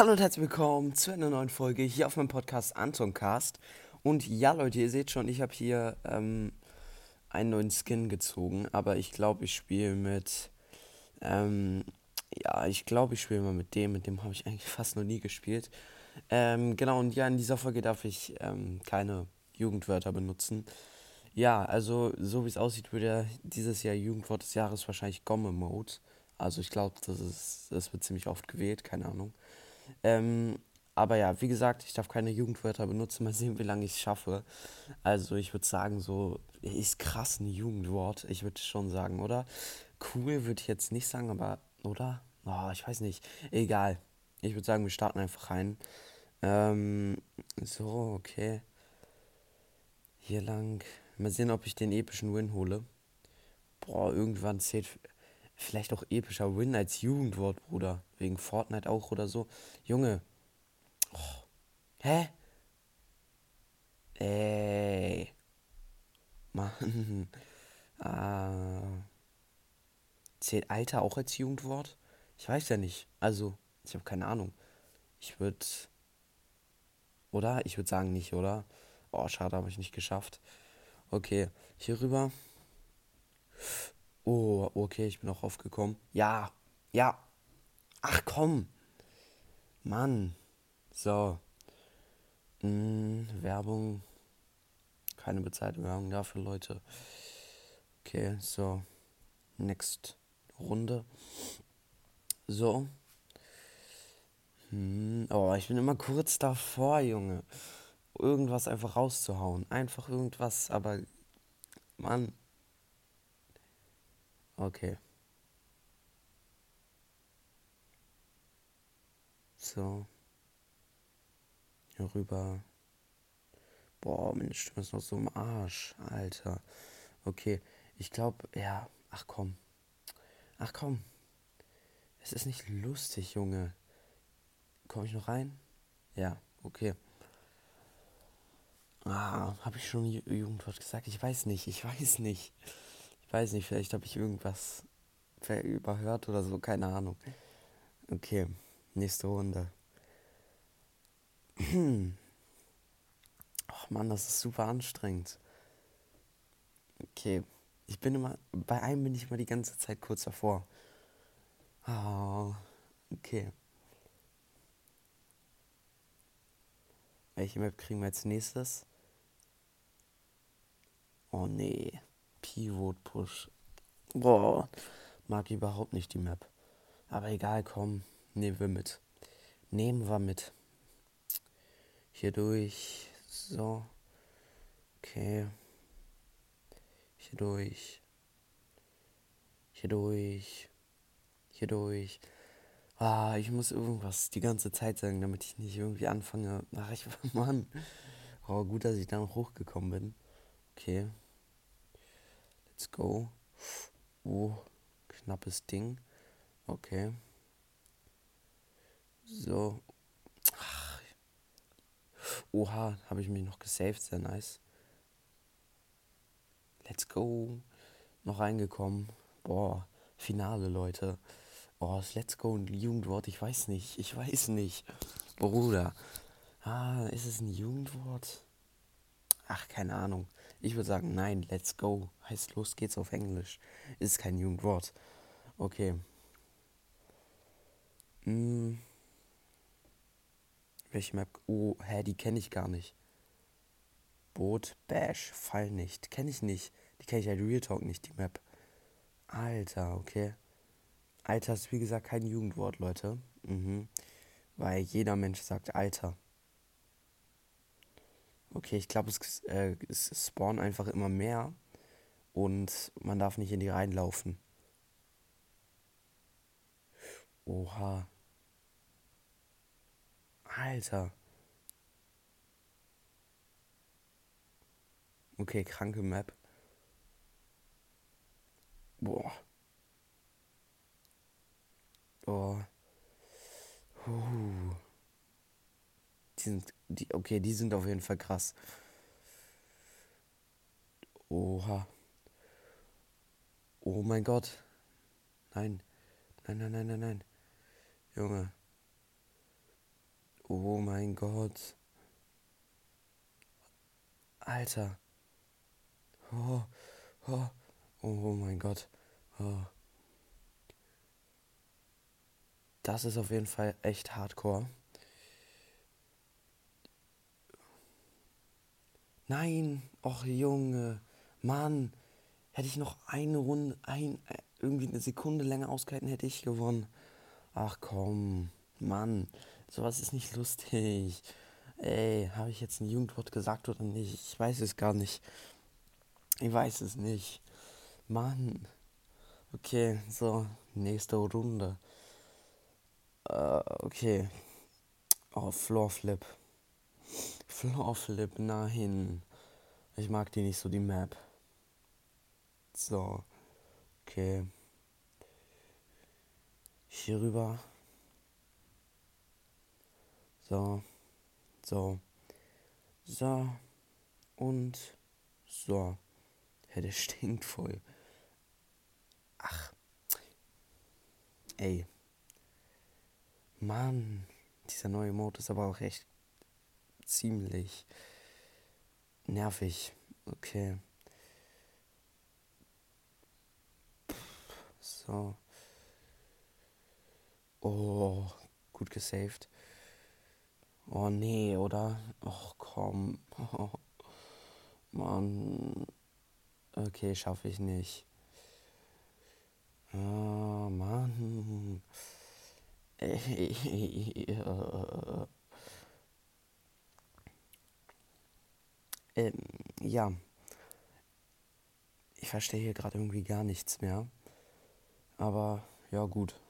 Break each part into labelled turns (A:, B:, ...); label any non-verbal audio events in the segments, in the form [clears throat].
A: Hallo und herzlich willkommen zu einer neuen Folge hier auf meinem Podcast Antoncast. Und ja, Leute, ihr seht schon, ich habe hier ähm, einen neuen Skin gezogen, aber ich glaube, ich spiele mit. Ähm, ja, ich glaube, ich spiele mal mit dem. Mit dem habe ich eigentlich [laughs] fast noch nie gespielt. Ähm, genau, und ja, in dieser Folge darf ich ähm, keine Jugendwörter benutzen. Ja, also, so wie es aussieht, würde ja dieses Jahr Jugendwort des Jahres wahrscheinlich Gomme-Mode. Also, ich glaube, das, das wird ziemlich oft gewählt, keine Ahnung. Ähm, aber ja, wie gesagt, ich darf keine Jugendwörter benutzen. Mal sehen, wie lange ich es schaffe. Also, ich würde sagen, so ist krass ein Jugendwort. Ich würde schon sagen, oder? Cool würde ich jetzt nicht sagen, aber, oder? Oh, ich weiß nicht. Egal. Ich würde sagen, wir starten einfach rein. Ähm, so, okay. Hier lang. Mal sehen, ob ich den epischen Win hole. Boah, irgendwann zählt vielleicht auch epischer Win als Jugendwort, Bruder. Wegen Fortnite auch oder so. Junge. Oh. Hä? Ey. Mann. [laughs] Ah. Zählt Alter auch als Jugendwort? Ich weiß ja nicht. Also, ich habe keine Ahnung. Ich würde. Oder? Ich würde sagen nicht, oder? Oh, schade, habe ich nicht geschafft. Okay, hier rüber. Oh, okay, ich bin auch aufgekommen. Ja, ja. Ach komm. Mann. So. Hm, Werbung. Keine bezahlte Werbung dafür, Leute. Okay, so. Next Runde. So. Hm, oh, ich bin immer kurz davor, Junge. Irgendwas einfach rauszuhauen. Einfach irgendwas, aber. Mann. Okay. So. Hier rüber. Boah, meine Stimme ist noch so im Arsch, Alter. Okay, ich glaube, ja. Ach komm. Ach komm. Es ist nicht lustig, Junge. Komme ich noch rein? Ja, okay. Ah, habe ich schon Jugendwort gesagt? Ich weiß nicht, ich weiß nicht. Weiß nicht, vielleicht habe ich irgendwas überhört oder so, keine Ahnung. Okay, nächste Runde. [clears throat] Ach Mann, das ist super anstrengend. Okay, ich bin immer, bei einem bin ich immer die ganze Zeit kurz davor. Oh, okay. Welche Map kriegen wir als nächstes? Oh nee. Pivot Push. Boah. Mag überhaupt nicht die Map. Aber egal, komm. Nehmen wir mit. Nehmen wir mit. Hier durch. So. Okay. Hier durch. Hier durch. Hier durch. Ah, ich muss irgendwas die ganze Zeit sagen, damit ich nicht irgendwie anfange. Ach, ich, [laughs] Mann. Oh, gut, dass ich da noch hochgekommen bin. Okay. Let's go. Oh, knappes Ding. Okay. So. Ach. Oha, habe ich mich noch gesaved. Sehr nice. Let's go. Noch reingekommen. Boah, Finale, Leute. Oh, das Let's Go ein Jugendwort? Ich weiß nicht. Ich weiß nicht. Bruder. Ah, ist es ein Jugendwort? Ach, keine Ahnung. Ich würde sagen, nein, let's go. Heißt los geht's auf Englisch. Ist kein Jugendwort. Okay. Hm. Welche Map? Oh, hä, die kenne ich gar nicht. Boot, Bash, Fall nicht. Kenne ich nicht. Die kenne ich halt Real Talk nicht, die Map. Alter, okay. Alter ist wie gesagt kein Jugendwort, Leute. Mhm. Weil jeder Mensch sagt Alter. Okay, ich glaube, es, äh, es spawnen einfach immer mehr und man darf nicht in die reinlaufen. Oha. Alter. Okay, kranke Map. Boah. Boah. Uh. Die sind, die, okay, die sind auf jeden Fall krass. Oha. Oh mein Gott. Nein. Nein, nein, nein, nein, nein. Junge. Oh mein Gott. Alter. Oh, oh, oh mein Gott. Oh. Das ist auf jeden Fall echt hardcore. Nein, och Junge, Mann, hätte ich noch eine Runde, ein, irgendwie eine Sekunde länger ausgehalten, hätte ich gewonnen. Ach komm, Mann, sowas ist nicht lustig. Ey, habe ich jetzt ein Jugendwort gesagt oder nicht? Ich weiß es gar nicht. Ich weiß es nicht. Mann. Okay, so, nächste Runde. Äh, okay. Oh, Floorflip. Floorflip, nein. Ich mag die nicht so, die Map. So. Okay. Hier rüber. So. So. So. Und so. Ja, der [laughs] stinkt voll. Ach. Ey. Mann. Dieser neue Mode ist aber auch echt ziemlich nervig. Okay. So. Oh, gut gesaved. Oh nee, oder? Och komm. Oh, [laughs] Mann. Okay, schaffe ich nicht. Oh, Mann. [laughs] Ähm, ja. Ich verstehe hier gerade irgendwie gar nichts mehr. Aber ja, gut. [laughs]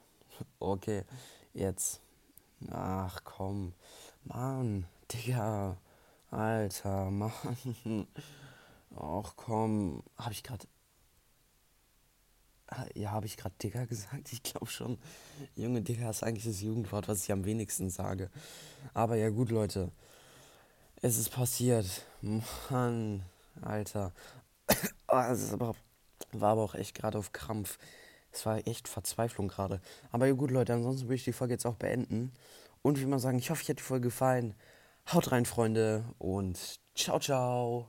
A: Okay, jetzt. Ach komm. Mann, Digga. Alter, [laughs] Mann. Ach komm. Habe ich gerade. Ja, habe ich gerade Digga gesagt? Ich glaube schon. Junge, Digga ist eigentlich das Jugendwort, was ich am wenigsten sage. Aber ja, gut, Leute. Es ist passiert. Mann, Alter. Oh, es aber, war aber auch echt gerade auf Krampf. Es war echt Verzweiflung gerade. Aber ja, gut, Leute, ansonsten würde ich die Folge jetzt auch beenden. Und wie man sagen, ich hoffe, euch hat die Folge gefallen. Haut rein, Freunde, und ciao, ciao.